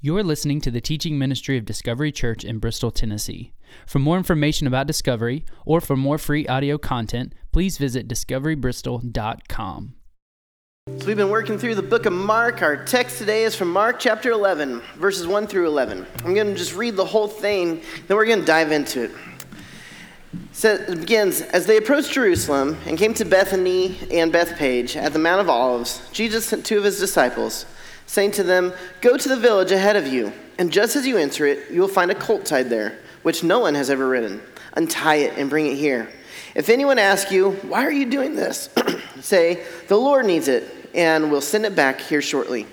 You're listening to the teaching ministry of Discovery Church in Bristol, Tennessee. For more information about Discovery or for more free audio content, please visit discoverybristol.com. So, we've been working through the book of Mark. Our text today is from Mark chapter 11, verses 1 through 11. I'm going to just read the whole thing, then we're going to dive into it. So it begins As they approached Jerusalem and came to Bethany and Bethpage at the Mount of Olives, Jesus sent two of his disciples saying to them, Go to the village ahead of you, and just as you enter it, you will find a colt tied there, which no one has ever ridden. Untie it and bring it here. If anyone asks you, Why are you doing this? say, The Lord needs it, and we'll send it back here shortly.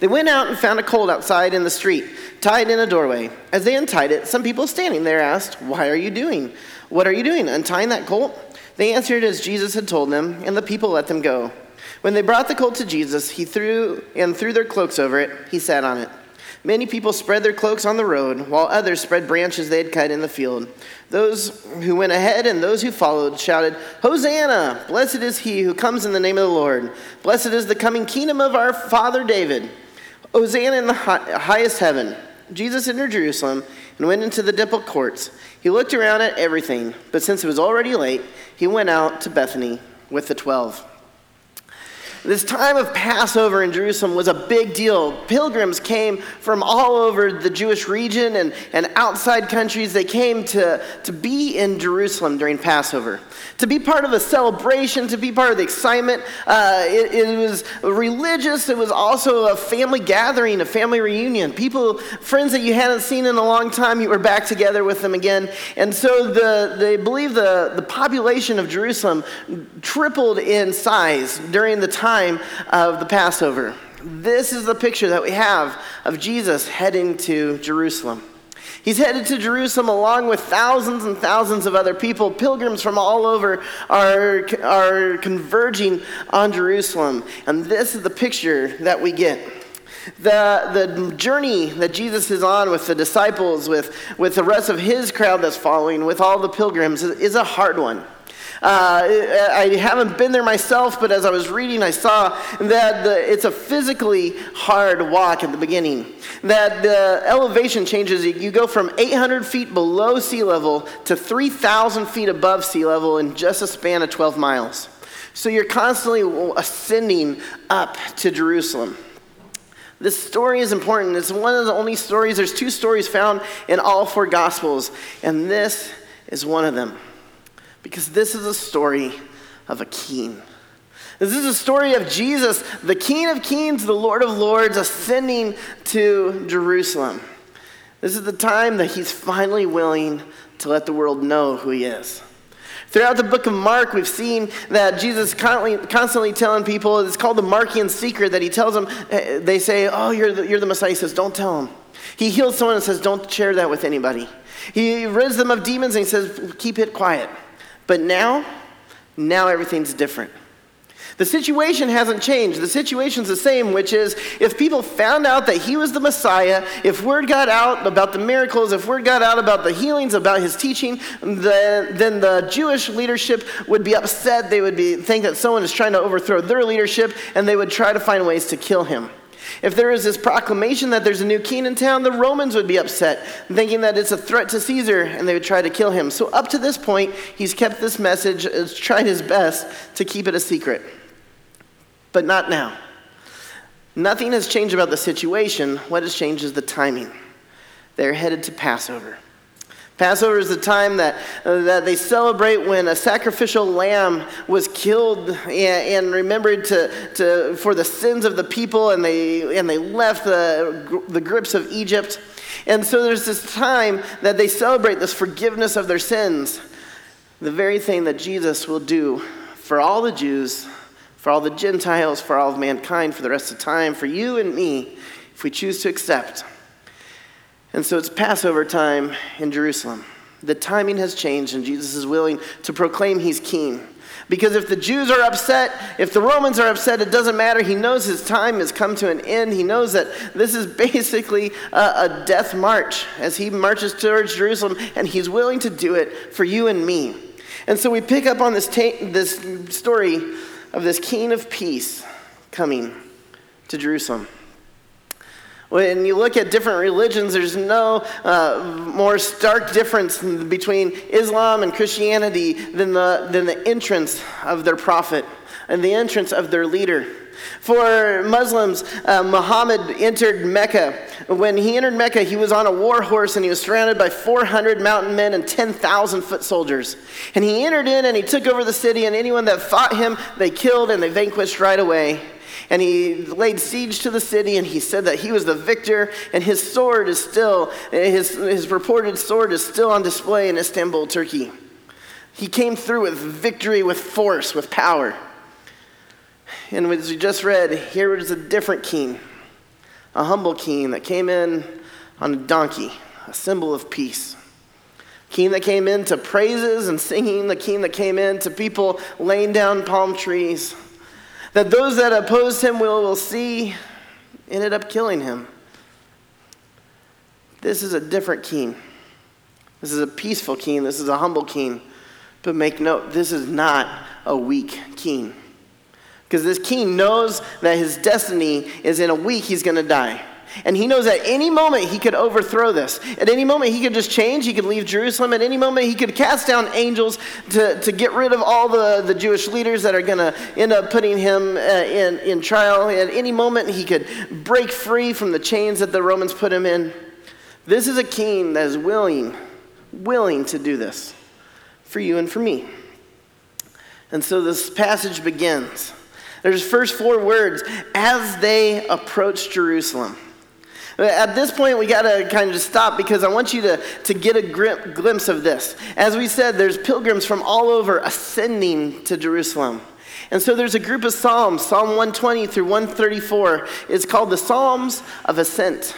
They went out and found a colt outside in the street, tied in a doorway. As they untied it, some people standing there asked, Why are you doing? What are you doing, untying that colt? They answered as Jesus had told them, and the people let them go. When they brought the colt to Jesus, he threw and threw their cloaks over it. He sat on it. Many people spread their cloaks on the road, while others spread branches they had cut in the field. Those who went ahead and those who followed shouted, Hosanna! Blessed is he who comes in the name of the Lord. Blessed is the coming kingdom of our father David. Hosanna in the highest heaven. Jesus entered Jerusalem and went into the temple courts. He looked around at everything, but since it was already late, he went out to Bethany with the twelve. This time of Passover in Jerusalem was a big deal. Pilgrims came from all over the Jewish region and, and outside countries. They came to, to be in Jerusalem during Passover, to be part of a celebration, to be part of the excitement. Uh, it, it was religious, it was also a family gathering, a family reunion. People, friends that you hadn't seen in a long time, you were back together with them again. And so the, they believe the, the population of Jerusalem tripled in size during the time time of the Passover. This is the picture that we have of Jesus heading to Jerusalem. He's headed to Jerusalem along with thousands and thousands of other people. Pilgrims from all over are, are converging on Jerusalem. And this is the picture that we get. The, the journey that Jesus is on with the disciples, with, with the rest of his crowd that's following, with all the pilgrims, is, is a hard one. Uh, I haven't been there myself, but as I was reading, I saw that the, it's a physically hard walk at the beginning. That the elevation changes. You go from 800 feet below sea level to 3,000 feet above sea level in just a span of 12 miles. So you're constantly ascending up to Jerusalem. This story is important. It's one of the only stories, there's two stories found in all four Gospels, and this is one of them. Because this is a story of a king. This is a story of Jesus, the King of Kings, the Lord of Lords, ascending to Jerusalem. This is the time that he's finally willing to let the world know who he is. Throughout the book of Mark, we've seen that Jesus constantly, constantly telling people, it's called the Markian secret, that he tells them, eh, they say, Oh, you're the, you're the Messiah. He says, Don't tell them. He heals someone and says, Don't share that with anybody. He rids them of demons and he says, Keep it quiet. But now, now everything's different. The situation hasn't changed. The situation's the same, which is if people found out that he was the Messiah, if word got out about the miracles, if word got out about the healings, about his teaching, then, then the Jewish leadership would be upset. They would be, think that someone is trying to overthrow their leadership, and they would try to find ways to kill him. If there is this proclamation that there's a new king in town, the Romans would be upset, thinking that it's a threat to Caesar, and they would try to kill him. So, up to this point, he's kept this message, has tried his best to keep it a secret. But not now. Nothing has changed about the situation. What has changed is the timing. They're headed to Passover. Passover is the time that, uh, that they celebrate when a sacrificial lamb was killed and, and remembered to, to, for the sins of the people, and they, and they left the, the grips of Egypt. And so there's this time that they celebrate this forgiveness of their sins, the very thing that Jesus will do for all the Jews, for all the Gentiles, for all of mankind, for the rest of time, for you and me, if we choose to accept. And so it's Passover time in Jerusalem. The timing has changed, and Jesus is willing to proclaim he's king. Because if the Jews are upset, if the Romans are upset, it doesn't matter. He knows his time has come to an end. He knows that this is basically a, a death march as he marches towards Jerusalem, and he's willing to do it for you and me. And so we pick up on this, ta- this story of this king of peace coming to Jerusalem. When you look at different religions, there's no uh, more stark difference between Islam and Christianity than the, than the entrance of their prophet and the entrance of their leader. For Muslims, uh, Muhammad entered Mecca. When he entered Mecca, he was on a war horse and he was surrounded by 400 mountain men and 10,000 foot soldiers. And he entered in and he took over the city, and anyone that fought him, they killed and they vanquished right away and he laid siege to the city and he said that he was the victor and his sword is still his, his reported sword is still on display in istanbul turkey. He came through with victory with force with power. And as we just read here, is a different king a humble king that came in on a donkey a symbol of peace. King that came in to praises and singing the king that came in to people laying down palm trees that those that opposed him will, will see ended up killing him. This is a different king. This is a peaceful king. This is a humble king. But make note, this is not a weak king. Because this king knows that his destiny is in a week he's going to die. And he knows at any moment he could overthrow this. At any moment he could just change. He could leave Jerusalem. At any moment he could cast down angels to, to get rid of all the, the Jewish leaders that are going to end up putting him uh, in, in trial. At any moment he could break free from the chains that the Romans put him in. This is a king that is willing, willing to do this for you and for me. And so this passage begins. There's first four words as they approach Jerusalem. At this point, we got to kind of stop because I want you to, to get a grip, glimpse of this. As we said, there's pilgrims from all over ascending to Jerusalem. And so there's a group of Psalms, Psalm 120 through 134 is called the Psalms of Ascent.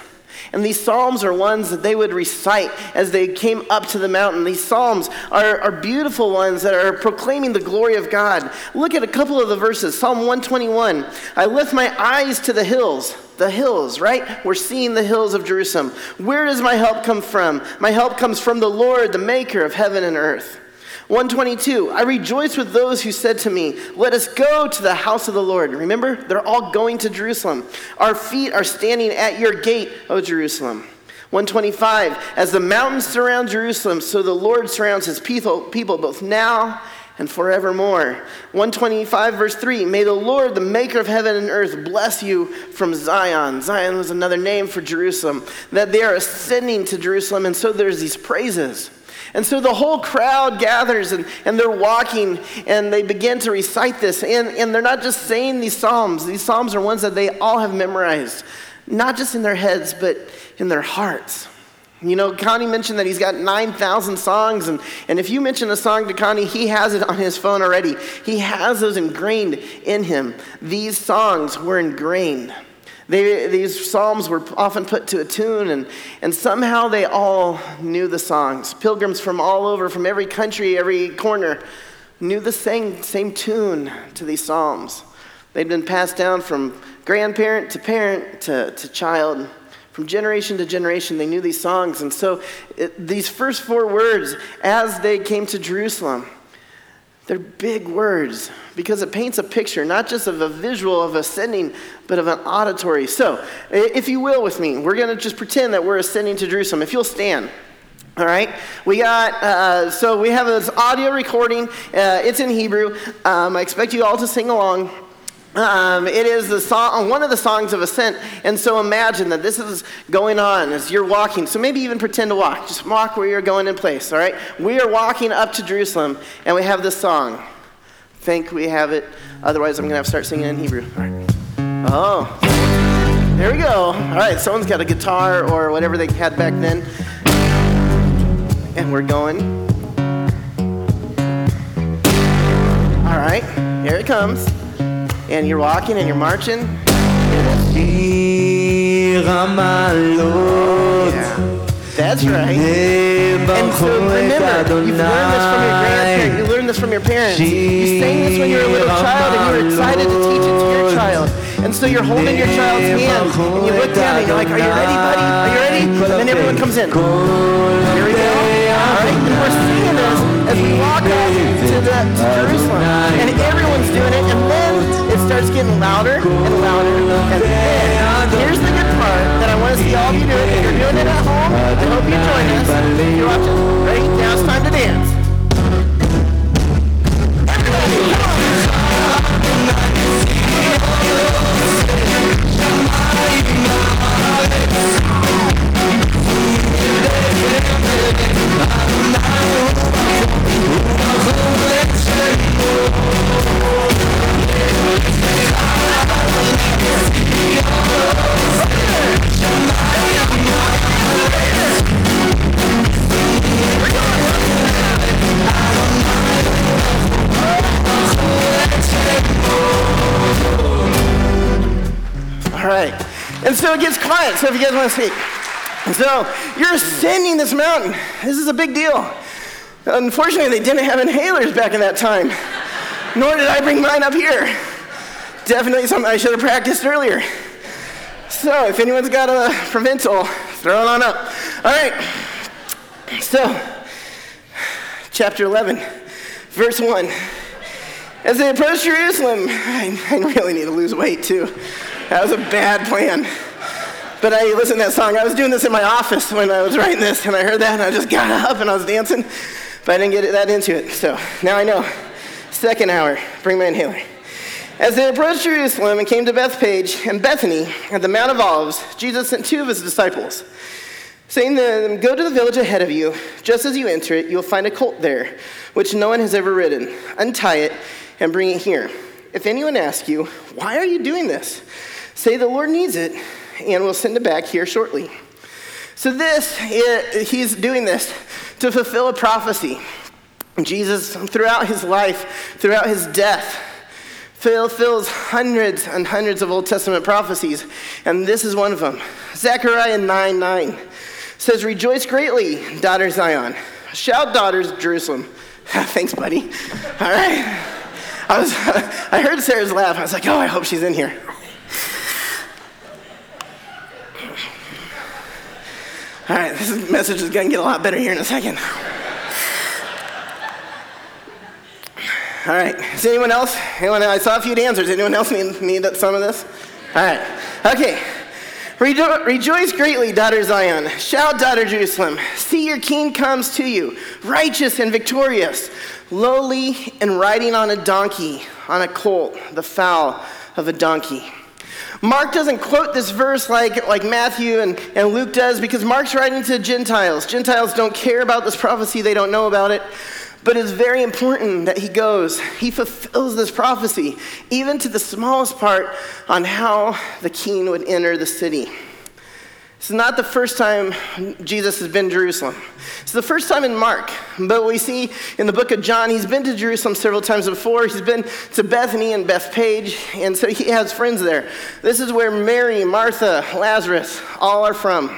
And these psalms are ones that they would recite as they came up to the mountain. These psalms are, are beautiful ones that are proclaiming the glory of God. Look at a couple of the verses. Psalm 121 I lift my eyes to the hills. The hills, right? We're seeing the hills of Jerusalem. Where does my help come from? My help comes from the Lord, the maker of heaven and earth. 122, I rejoice with those who said to me, Let us go to the house of the Lord. Remember, they're all going to Jerusalem. Our feet are standing at your gate, O Jerusalem. 125, as the mountains surround Jerusalem, so the Lord surrounds his people, people both now and forevermore. 125, verse 3 May the Lord, the maker of heaven and earth, bless you from Zion. Zion was another name for Jerusalem, that they are ascending to Jerusalem, and so there's these praises. And so the whole crowd gathers and, and they're walking and they begin to recite this. And, and they're not just saying these Psalms, these Psalms are ones that they all have memorized, not just in their heads, but in their hearts. You know, Connie mentioned that he's got 9,000 songs, and, and if you mention a song to Connie, he has it on his phone already. He has those ingrained in him. These songs were ingrained. They, these psalms were often put to a tune, and, and somehow they all knew the songs. Pilgrims from all over, from every country, every corner, knew the same, same tune to these psalms. They'd been passed down from grandparent to parent to, to child. From generation to generation, they knew these songs. And so, it, these first four words, as they came to Jerusalem, they're big words because it paints a picture, not just of a visual of ascending, but of an auditory. So, if you will, with me, we're going to just pretend that we're ascending to Jerusalem. If you'll stand. All right, we got, uh, so we have this audio recording. Uh, it's in Hebrew. Um, I expect you all to sing along. Um, it is the song, one of the songs of ascent. And so imagine that this is going on as you're walking. So maybe even pretend to walk. Just walk where you're going in place, all right? We are walking up to Jerusalem and we have this song. Think we have it. Otherwise, I'm going to have to start singing in Hebrew. All right. Oh, there we go. All right, someone's got a guitar or whatever they had back then. And we're going. All right, here it comes and you're walking and you're marching. Yeah. That's right. And so remember, you've learned this from your grandparents. You learned this from your parents. You sang this when you were a little child, and you were excited to teach it to your child. And so you're holding your child's hand, and you look down, and you're like, "Are you ready, buddy? Are you ready?" And then everyone comes in. Here we go. All right, and we're singing this as we walk up to, the, to Jerusalem, and everyone's doing it, and starts getting louder and louder, and then here's the good part that I want to see all of you do it. If you're doing it at home, I hope you join us. You're watching, ready? Now it's time to dance. And so it gets quiet. So if you guys want to speak. So you're ascending this mountain. This is a big deal. Unfortunately, they didn't have inhalers back in that time. Nor did I bring mine up here. Definitely something I should have practiced earlier. So if anyone's got a Proventil, throw it on up. All right. So, chapter 11, verse 1. As they approached Jerusalem, I, I really need to lose weight too. That was a bad plan. But I listened to that song. I was doing this in my office when I was writing this, and I heard that, and I just got up and I was dancing, but I didn't get that into it. So now I know. Second hour, bring my inhaler. As they approached Jerusalem and came to Bethpage and Bethany at the Mount of Olives, Jesus sent two of his disciples, saying to them, Go to the village ahead of you. Just as you enter it, you'll find a colt there, which no one has ever ridden. Untie it and bring it here. If anyone asks you, Why are you doing this? Say the Lord needs it, and we'll send it back here shortly. So, this, he's doing this to fulfill a prophecy. Jesus, throughout his life, throughout his death, fulfills hundreds and hundreds of Old Testament prophecies, and this is one of them. Zechariah 9 9 says, Rejoice greatly, daughter Zion. Shout, daughters Jerusalem. Thanks, buddy. All right. I, was, I heard Sarah's laugh. I was like, oh, I hope she's in here. All right, this message is going to get a lot better here in a second. All right, is anyone else? Anyone? I saw a few answers. Anyone else need, need some of this? All right, okay. Rejo- rejoice greatly, daughter Zion. Shout, daughter Jerusalem. See, your king comes to you, righteous and victorious, lowly and riding on a donkey, on a colt, the foal of a donkey. Mark doesn't quote this verse like, like Matthew and, and Luke does because Mark's writing to Gentiles. Gentiles don't care about this prophecy, they don't know about it. But it's very important that he goes. He fulfills this prophecy, even to the smallest part on how the king would enter the city. It's not the first time Jesus has been to Jerusalem. It's the first time in Mark, but we see in the book of John, he's been to Jerusalem several times before. He's been to Bethany and Bethpage, and so he has friends there. This is where Mary, Martha, Lazarus all are from.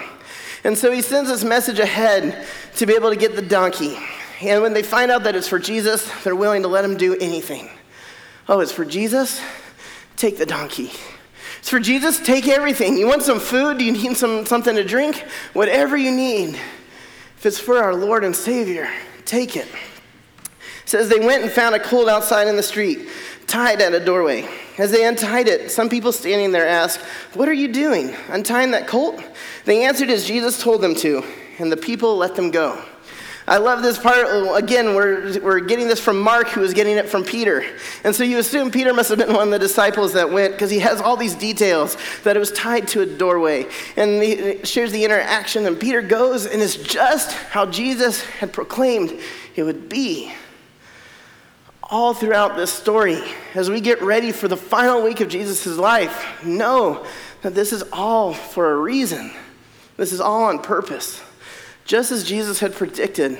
And so he sends this message ahead to be able to get the donkey. And when they find out that it's for Jesus, they're willing to let him do anything. Oh, it's for Jesus? Take the donkey. It's for Jesus, take everything. You want some food? Do you need some, something to drink? Whatever you need. If it's for our Lord and Savior, take it. it says they went and found a colt outside in the street, tied at a doorway. As they untied it, some people standing there asked, What are you doing? Untying that colt? They answered as Jesus told them to, and the people let them go. I love this part. Again, we're, we're getting this from Mark, who was getting it from Peter. And so you assume Peter must have been one of the disciples that went, because he has all these details that it was tied to a doorway. And he shares the interaction. And Peter goes, and it's just how Jesus had proclaimed it would be. All throughout this story, as we get ready for the final week of Jesus' life, know that this is all for a reason. This is all on purpose. Just as Jesus had predicted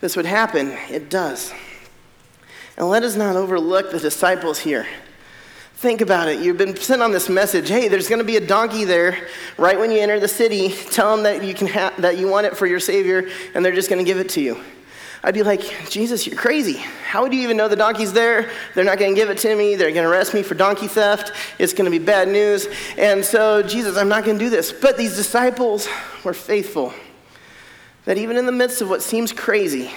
this would happen, it does. And let us not overlook the disciples here. Think about it. You've been sent on this message. Hey, there's going to be a donkey there right when you enter the city. Tell them that you, can ha- that you want it for your Savior, and they're just going to give it to you. I'd be like, Jesus, you're crazy. How would you even know the donkey's there? They're not going to give it to me. They're going to arrest me for donkey theft. It's going to be bad news. And so, Jesus, I'm not going to do this. But these disciples were faithful that even in the midst of what seems crazy,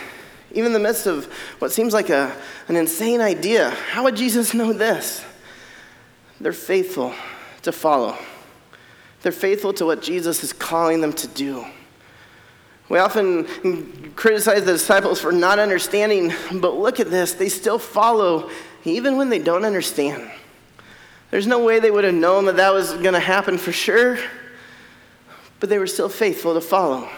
even in the midst of what seems like a, an insane idea, how would Jesus know this? They're faithful to follow. They're faithful to what Jesus is calling them to do. We often criticize the disciples for not understanding, but look at this. They still follow even when they don't understand. There's no way they would have known that that was going to happen for sure, but they were still faithful to follow.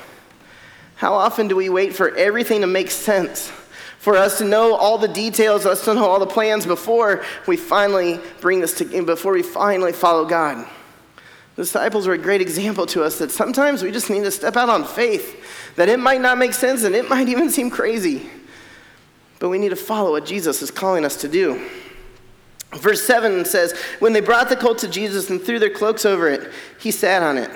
How often do we wait for everything to make sense? For us to know all the details, us to know all the plans before we finally bring this to, before we finally follow God. The disciples are a great example to us that sometimes we just need to step out on faith, that it might not make sense and it might even seem crazy. But we need to follow what Jesus is calling us to do. Verse 7 says, When they brought the colt to Jesus and threw their cloaks over it, he sat on it.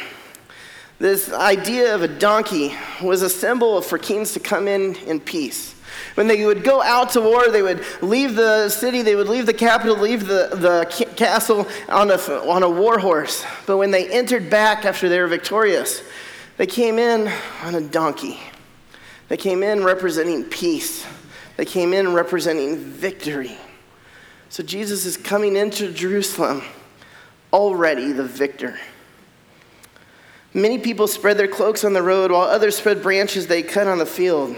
This idea of a donkey was a symbol for kings to come in in peace. When they would go out to war, they would leave the city, they would leave the capital, leave the, the castle on a, on a war horse. But when they entered back after they were victorious, they came in on a donkey. They came in representing peace, they came in representing victory. So Jesus is coming into Jerusalem already the victor. Many people spread their cloaks on the road, while others spread branches they cut on the field.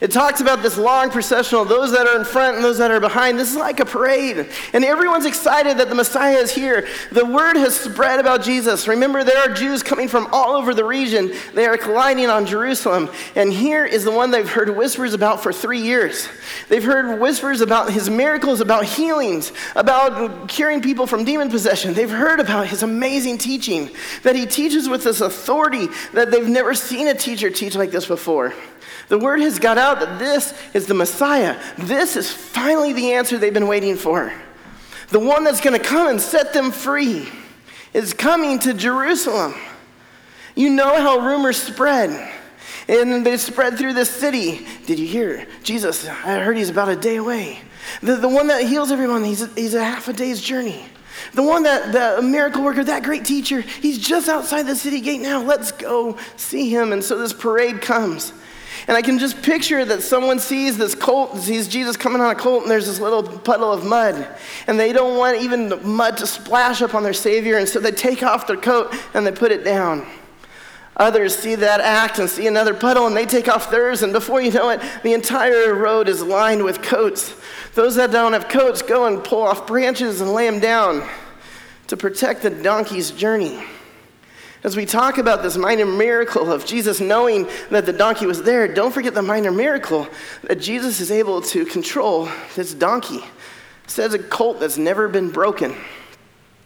It talks about this long processional, those that are in front and those that are behind. This is like a parade. And everyone's excited that the Messiah is here. The word has spread about Jesus. Remember, there are Jews coming from all over the region. They are colliding on Jerusalem. And here is the one they've heard whispers about for three years. They've heard whispers about his miracles, about healings, about curing people from demon possession. They've heard about his amazing teaching, that he teaches with this authority that they've never seen a teacher teach like this before. The word has got out that this is the Messiah. This is finally the answer they've been waiting for. The one that's going to come and set them free is coming to Jerusalem. You know how rumors spread. And they spread through the city. Did you hear? Jesus, I heard he's about a day away. The, the one that heals everyone, he's, he's a half a day's journey. The one that, the miracle worker, that great teacher, he's just outside the city gate now. Let's go see him. And so this parade comes. And I can just picture that someone sees this colt, sees Jesus coming on a colt, and there's this little puddle of mud. And they don't want even the mud to splash up on their Savior, and so they take off their coat and they put it down. Others see that act and see another puddle, and they take off theirs, and before you know it, the entire road is lined with coats. Those that don't have coats go and pull off branches and lay them down to protect the donkey's journey. As we talk about this minor miracle of Jesus knowing that the donkey was there, don't forget the minor miracle that Jesus is able to control this donkey. It says a colt that's never been broken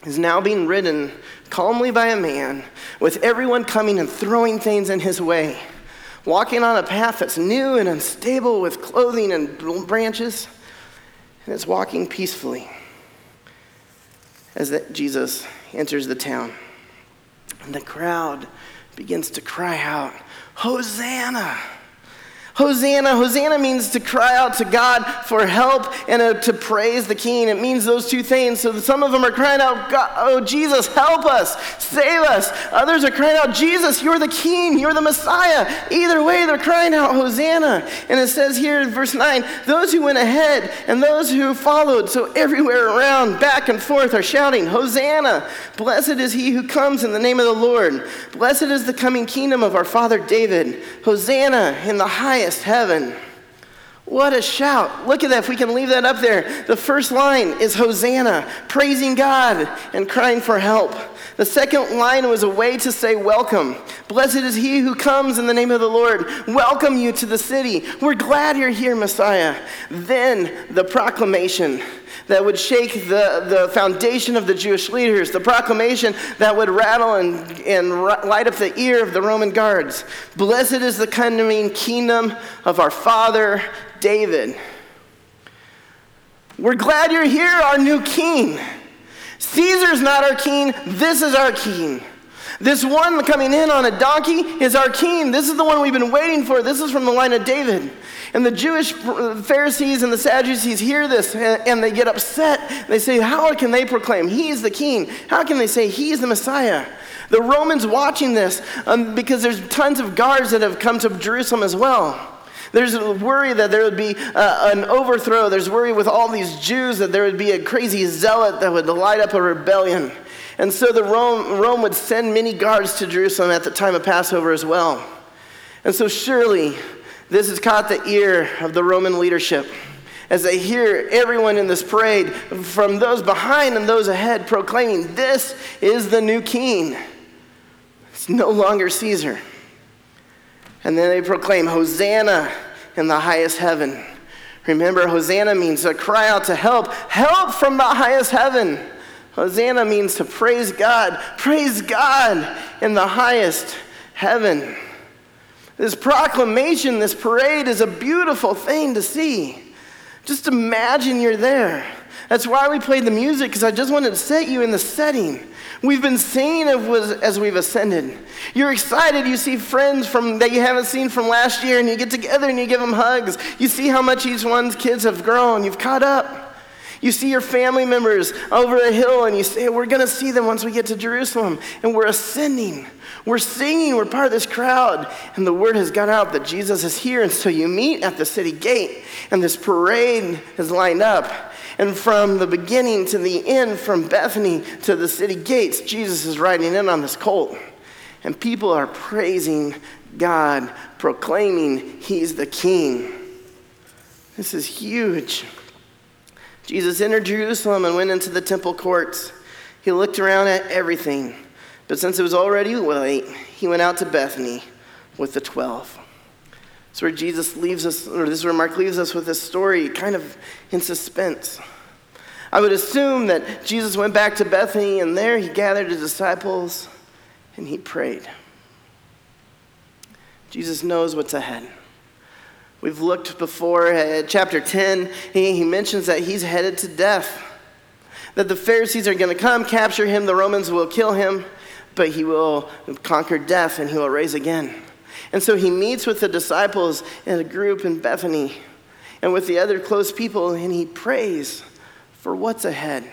is now being ridden calmly by a man with everyone coming and throwing things in his way, walking on a path that's new and unstable with clothing and branches, and it's walking peacefully as Jesus enters the town. And the crowd begins to cry out, Hosanna! Hosanna. Hosanna means to cry out to God for help and uh, to praise the King. It means those two things. So some of them are crying out, Oh, Jesus, help us, save us. Others are crying out, Jesus, you're the King, you're the Messiah. Either way, they're crying out, Hosanna. And it says here in verse 9, those who went ahead and those who followed, so everywhere around, back and forth, are shouting, Hosanna. Blessed is he who comes in the name of the Lord. Blessed is the coming kingdom of our father David. Hosanna in the highest highest heaven. What a shout. Look at that. If we can leave that up there. The first line is Hosanna, praising God and crying for help. The second line was a way to say welcome. Blessed is he who comes in the name of the Lord. Welcome you to the city. We're glad you're here, Messiah. Then the proclamation that would shake the, the foundation of the Jewish leaders, the proclamation that would rattle and, and light up the ear of the Roman guards. Blessed is the coming kingdom of our father David. We're glad you're here, our new king. Caesar's not our king, this is our king. This one coming in on a donkey is our king. This is the one we've been waiting for. This is from the line of David. And the Jewish Pharisees and the Sadducees hear this and they get upset. They say, How can they proclaim he's the king? How can they say he's the Messiah? The Romans watching this um, because there's tons of guards that have come to Jerusalem as well. There's a worry that there would be uh, an overthrow. There's worry with all these Jews that there would be a crazy zealot that would light up a rebellion. And so the Rome, Rome would send many guards to Jerusalem at the time of Passover as well. And so surely this has caught the ear of the Roman leadership as they hear everyone in this parade, from those behind and those ahead, proclaiming, This is the new king. It's no longer Caesar. And then they proclaim, Hosanna in the highest heaven. Remember, Hosanna means to cry out to help, help from the highest heaven. Hosanna means to praise God, praise God in the highest heaven. This proclamation, this parade is a beautiful thing to see. Just imagine you're there. That's why we played the music, because I just wanted to set you in the setting. We've been singing as we've ascended. You're excited. You see friends from that you haven't seen from last year, and you get together and you give them hugs. You see how much each one's kids have grown. You've caught up. You see your family members over a hill, and you say, We're going to see them once we get to Jerusalem. And we're ascending. We're singing. We're part of this crowd. And the word has got out that Jesus is here. And so you meet at the city gate, and this parade is lined up. And from the beginning to the end, from Bethany to the city gates, Jesus is riding in on this colt. And people are praising God, proclaiming He's the King. This is huge. Jesus entered Jerusalem and went into the temple courts. He looked around at everything, but since it was already late, he went out to Bethany with the twelve. That's where Jesus leaves us, or this is where Mark leaves us with this story, kind of in suspense. I would assume that Jesus went back to Bethany, and there he gathered his disciples and he prayed. Jesus knows what's ahead. We've looked before at chapter 10, he, he mentions that he's headed to death. That the Pharisees are going to come, capture him, the Romans will kill him, but he will conquer death and he will rise again. And so he meets with the disciples in a group in Bethany and with the other close people, and he prays for what's ahead.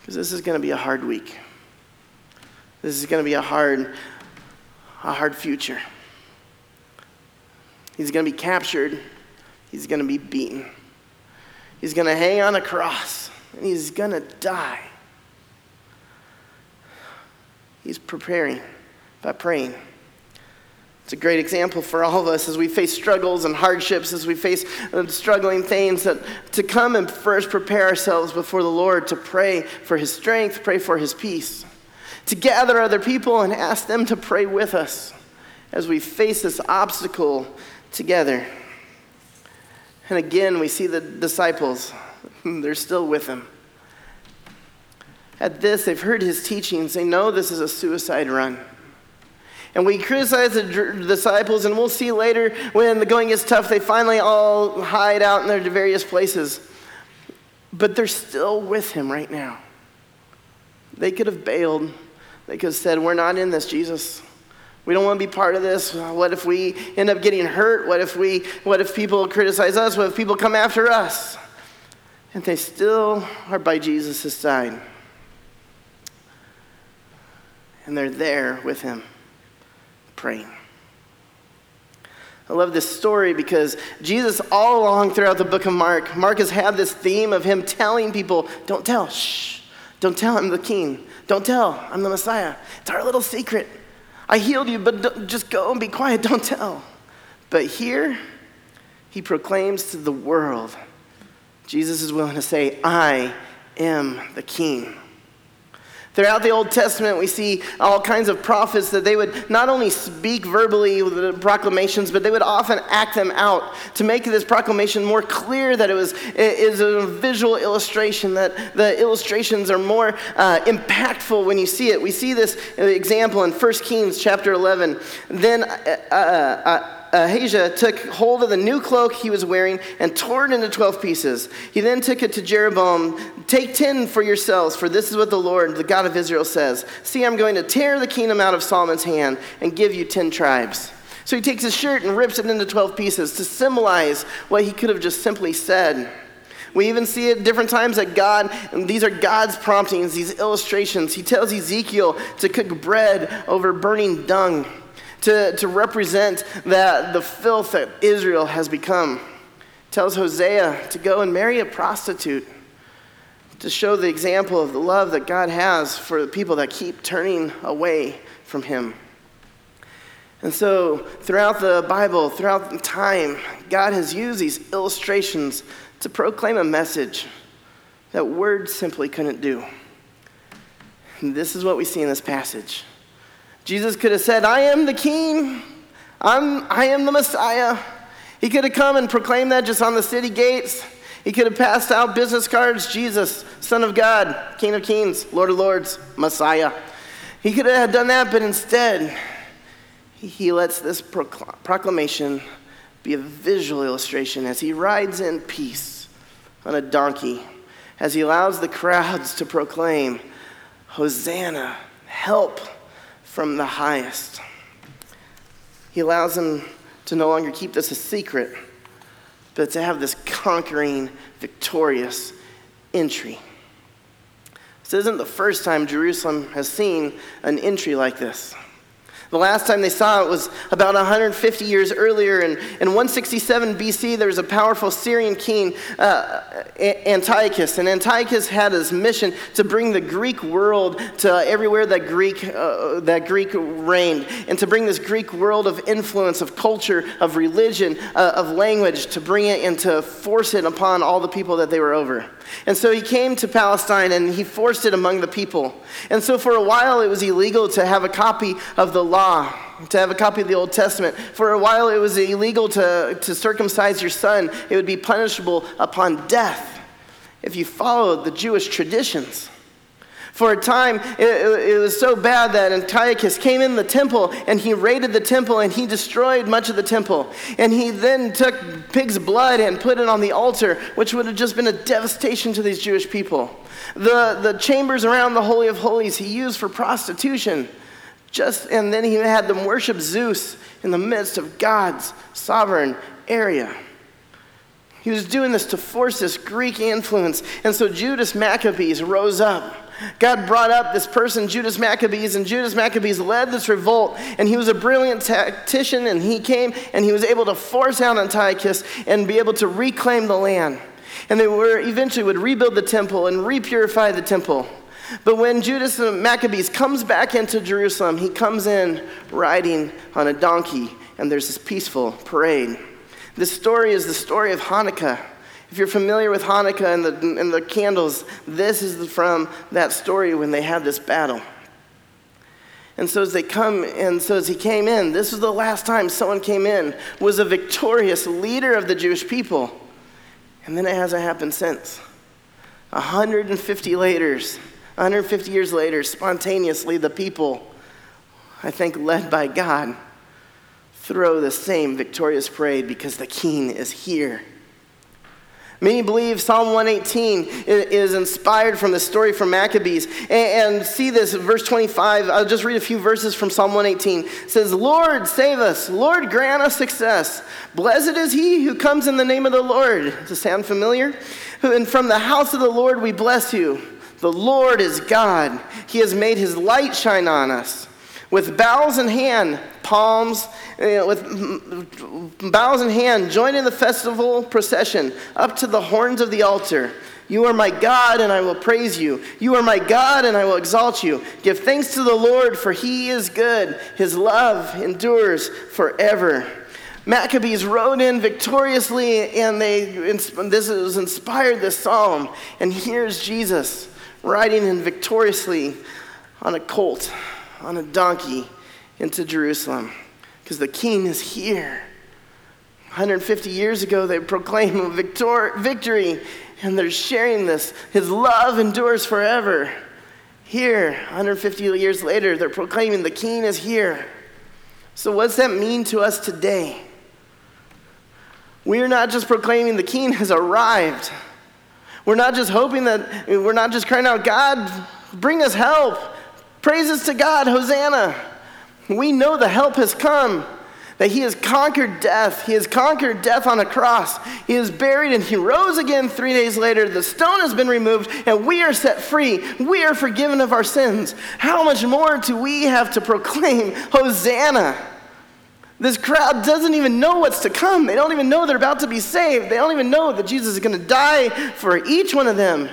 Because this is going to be a hard week. This is going to be a hard, a hard future. He's going to be captured. He's going to be beaten. He's going to hang on a cross and he's going to die. He's preparing by praying. It's a great example for all of us as we face struggles and hardships, as we face uh, struggling things, that to come and first prepare ourselves before the Lord to pray for His strength, pray for His peace, to gather other people and ask them to pray with us as we face this obstacle together. And again, we see the disciples, they're still with him. At this, they've heard his teachings. They know this is a suicide run. And we criticize the disciples, and we'll see later when the going gets tough, they finally all hide out in their various places. But they're still with him right now. They could have bailed. They could have said, We're not in this, Jesus. We don't want to be part of this. Uh, what if we end up getting hurt? What if we what if people criticize us? What if people come after us? And they still are by Jesus' side. And they're there with him, praying. I love this story because Jesus, all along throughout the book of Mark, Mark has had this theme of him telling people, don't tell, shh, don't tell I'm the king. Don't tell, I'm the Messiah. It's our little secret. I healed you, but just go and be quiet, don't tell. But here, he proclaims to the world, Jesus is willing to say, I am the king. Throughout the Old Testament, we see all kinds of prophets that they would not only speak verbally with proclamations, but they would often act them out to make this proclamation more clear that it was it is a visual illustration, that the illustrations are more uh, impactful when you see it. We see this example in 1 Kings chapter 11. Then uh, uh, uh Uh, Ahijah took hold of the new cloak he was wearing and tore it into 12 pieces. He then took it to Jeroboam. Take 10 for yourselves, for this is what the Lord, the God of Israel, says. See, I'm going to tear the kingdom out of Solomon's hand and give you 10 tribes. So he takes his shirt and rips it into 12 pieces to symbolize what he could have just simply said. We even see it different times that God, these are God's promptings, these illustrations. He tells Ezekiel to cook bread over burning dung to, to represent that the filth that Israel has become. Tells Hosea to go and marry a prostitute to show the example of the love that God has for the people that keep turning away from Him. And so, throughout the Bible, throughout time, God has used these illustrations to proclaim a message that words simply couldn't do. And this is what we see in this passage. Jesus could have said, I am the king, I'm, I am the Messiah. He could have come and proclaimed that just on the city gates. He could have passed out business cards Jesus, Son of God, King of Kings, Lord of Lords, Messiah. He could have done that, but instead, he lets this proclamation be a visual illustration as he rides in peace on a donkey, as he allows the crowds to proclaim, Hosanna, help from the highest. He allows them to no longer keep this a secret, but to have this conquering, victorious entry. This isn't the first time Jerusalem has seen an entry like this. The last time they saw it was about 150 years earlier. In, in 167 BC, there was a powerful Syrian king, uh, Antiochus. And Antiochus had his mission to bring the Greek world to everywhere that Greek, uh, that Greek reigned, and to bring this Greek world of influence, of culture, of religion, uh, of language, to bring it and to force it upon all the people that they were over. And so he came to Palestine and he forced it among the people. And so for a while, it was illegal to have a copy of the law, to have a copy of the Old Testament. For a while, it was illegal to, to circumcise your son, it would be punishable upon death if you followed the Jewish traditions. For a time, it, it, was so bad that Antiochus came in the temple and he raided the temple and he destroyed much of the temple. And he then took pig's blood and put it on the altar, which would have just been a devastation to these Jewish people. The, the chambers around the Holy of Holies he used for prostitution. Just, and then he had them worship Zeus in the midst of God's sovereign area. He was doing this to force this Greek influence. And so Judas Maccabees rose up God brought up this person, Judas Maccabees, and Judas Maccabees led this revolt. And he was a brilliant tactician, and he came and he was able to force out Antiochus and be able to reclaim the land. And they were eventually would rebuild the temple and repurify the temple. But when Judas Maccabees comes back into Jerusalem, he comes in riding on a donkey, and there's this peaceful parade. This story is the story of Hanukkah. If you're familiar with Hanukkah and the, and the candles, this is from that story when they had this battle. And so as they come, and so as he came in, this was the last time someone came in, was a victorious leader of the Jewish people. And then it hasn't happened since. 150 later, 150 years later, spontaneously, the people, I think led by God, throw the same victorious parade because the king is here. Many believe Psalm 118 is inspired from the story from Maccabees. And see this, verse 25. I'll just read a few verses from Psalm 118. It says, Lord, save us. Lord, grant us success. Blessed is he who comes in the name of the Lord. Does it sound familiar? And from the house of the Lord we bless you. The Lord is God. He has made his light shine on us. With bows in hand, palms, know, with bows in hand, join in the festival procession up to the horns of the altar. You are my God, and I will praise you. You are my God, and I will exalt you. Give thanks to the Lord, for he is good. His love endures forever. Maccabees rode in victoriously, and they, this was inspired this psalm. And here's Jesus riding in victoriously on a colt on a donkey into Jerusalem because the king is here. 150 years ago, they proclaimed victor- victory, and they're sharing this. His love endures forever. Here, 150 years later, they're proclaiming the king is here. So, what does that mean to us today? We're not just proclaiming the king has arrived. We're not just hoping that, we're not just crying out, God, bring us help. Praises to God, Hosanna. We know the help has come, that He has conquered death. He has conquered death on a cross. He is buried and He rose again three days later. The stone has been removed and we are set free. We are forgiven of our sins. How much more do we have to proclaim Hosanna? This crowd doesn't even know what's to come. They don't even know they're about to be saved. They don't even know that Jesus is going to die for each one of them.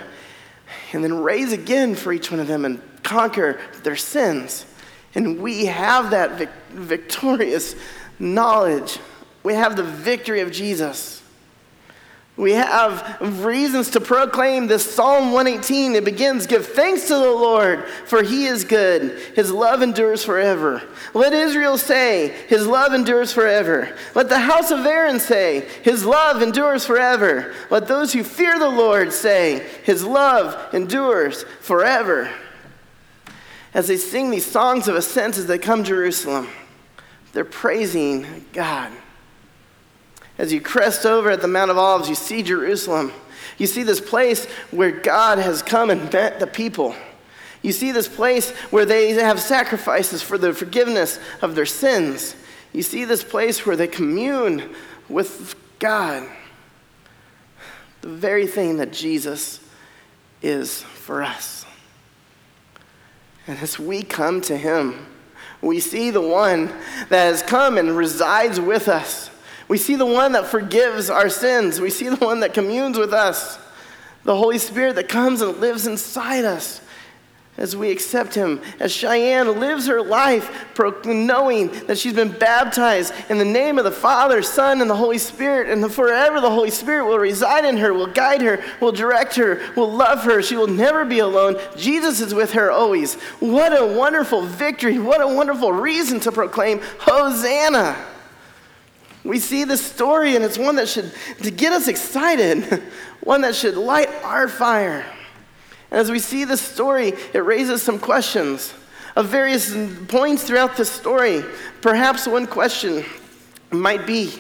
and then raise again for each one of them and conquer their sins. And we have that vic- victorious knowledge. We have the victory of Jesus. We have reasons to proclaim this Psalm 118. It begins Give thanks to the Lord, for he is good. His love endures forever. Let Israel say, His love endures forever. Let the house of Aaron say, His love endures forever. Let those who fear the Lord say, His love endures forever. As they sing these songs of ascent as they come to Jerusalem, they're praising God. As you crest over at the Mount of Olives, you see Jerusalem. You see this place where God has come and met the people. You see this place where they have sacrifices for the forgiveness of their sins. You see this place where they commune with God. The very thing that Jesus is for us. And as we come to Him, we see the one that has come and resides with us. We see the one that forgives our sins. We see the one that communes with us. The Holy Spirit that comes and lives inside us as we accept Him. As Cheyenne lives her life knowing that she's been baptized in the name of the Father, Son, and the Holy Spirit, and forever the Holy Spirit will reside in her, will guide her, will direct her, will love her. She will never be alone. Jesus is with her always. What a wonderful victory! What a wonderful reason to proclaim Hosanna! We see this story, and it's one that should to get us excited, one that should light our fire. And as we see this story, it raises some questions of various points throughout the story. Perhaps one question might be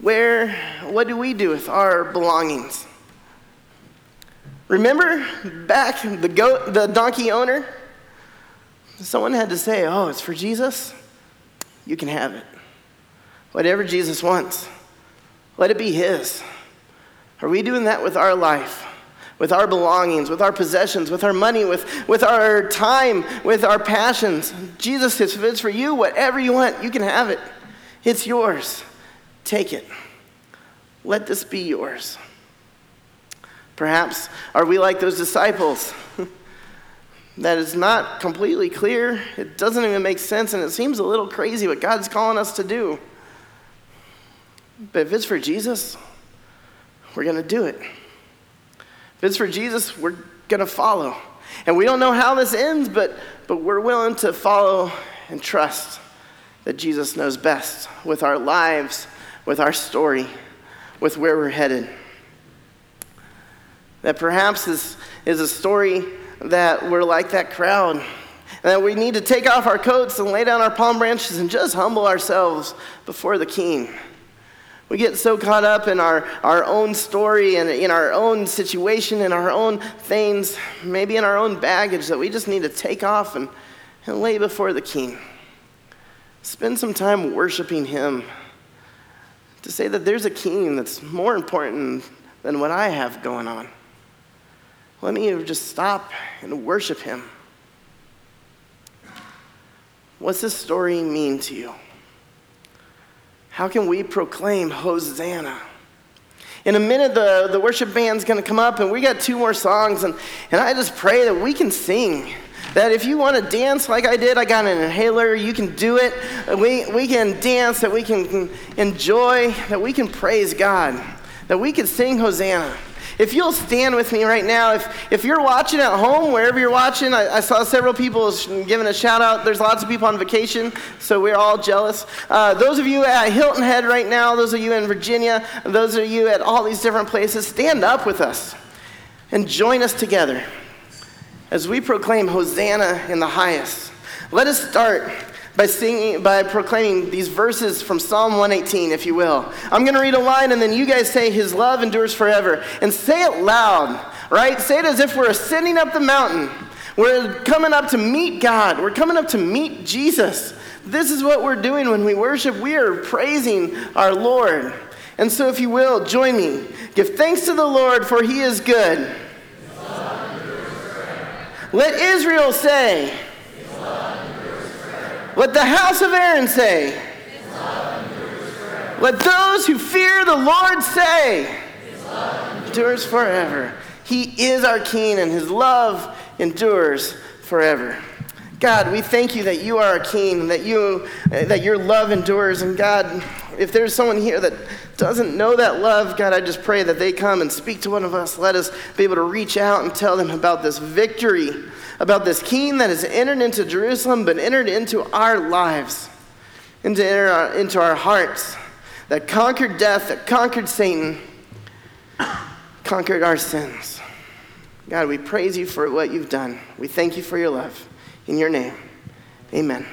where what do we do with our belongings? Remember back the goat the donkey owner? Someone had to say, "Oh, it's for Jesus." You can have it. Whatever Jesus wants, let it be His. Are we doing that with our life? With our belongings, with our possessions, with our money, with, with our time, with our passions. Jesus if it's for you, whatever you want, you can have it. It's yours. Take it. Let this be yours. Perhaps are we like those disciples? that is not completely clear. It doesn't even make sense, and it seems a little crazy what God's calling us to do. But if it's for Jesus, we're going to do it. If it's for Jesus, we're going to follow. And we don't know how this ends, but, but we're willing to follow and trust that Jesus knows best with our lives, with our story, with where we're headed. That perhaps this is a story that we're like that crowd, and that we need to take off our coats and lay down our palm branches and just humble ourselves before the King. We get so caught up in our, our own story and in our own situation and our own things, maybe in our own baggage, that we just need to take off and, and lay before the King. Spend some time worshiping Him. To say that there's a King that's more important than what I have going on. Let me just stop and worship Him. What's this story mean to you? How can we proclaim Hosanna? In a minute, the, the worship band's to come up, and we got two more songs. And, and I just pray that we can sing. That if you want to dance like I did, I got an inhaler, you can do it. We, we can dance, that we can enjoy, that we can praise God, that we can sing Hosanna. If you'll stand with me right now, if, if you're watching at home, wherever you're watching, I, I saw several people giving a shout out. There's lots of people on vacation, so we're all jealous. Uh, those of you at Hilton Head right now, those of you in Virginia, those of you at all these different places, stand up with us and join us together as we proclaim Hosanna in the highest. Let us start by singing by proclaiming these verses from Psalm 118 if you will. I'm going to read a line and then you guys say his love endures forever and say it loud, right? Say it as if we're ascending up the mountain. We're coming up to meet God. We're coming up to meet Jesus. This is what we're doing when we worship. We are praising our Lord. And so if you will, join me. Give thanks to the Lord for he is good. Let Israel say, let the house of Aaron say. Let those who fear the Lord say. His love endures forever. He is our King, and his love endures forever. God, we thank you that you are our King, that, you, uh, that your love endures. And God, if there's someone here that doesn't know that love, God, I just pray that they come and speak to one of us. Let us be able to reach out and tell them about this victory, about this King that has entered into Jerusalem, but entered into our lives, into our, into our hearts, that conquered death, that conquered Satan, conquered our sins. God, we praise you for what you've done. We thank you for your love. In your name, amen.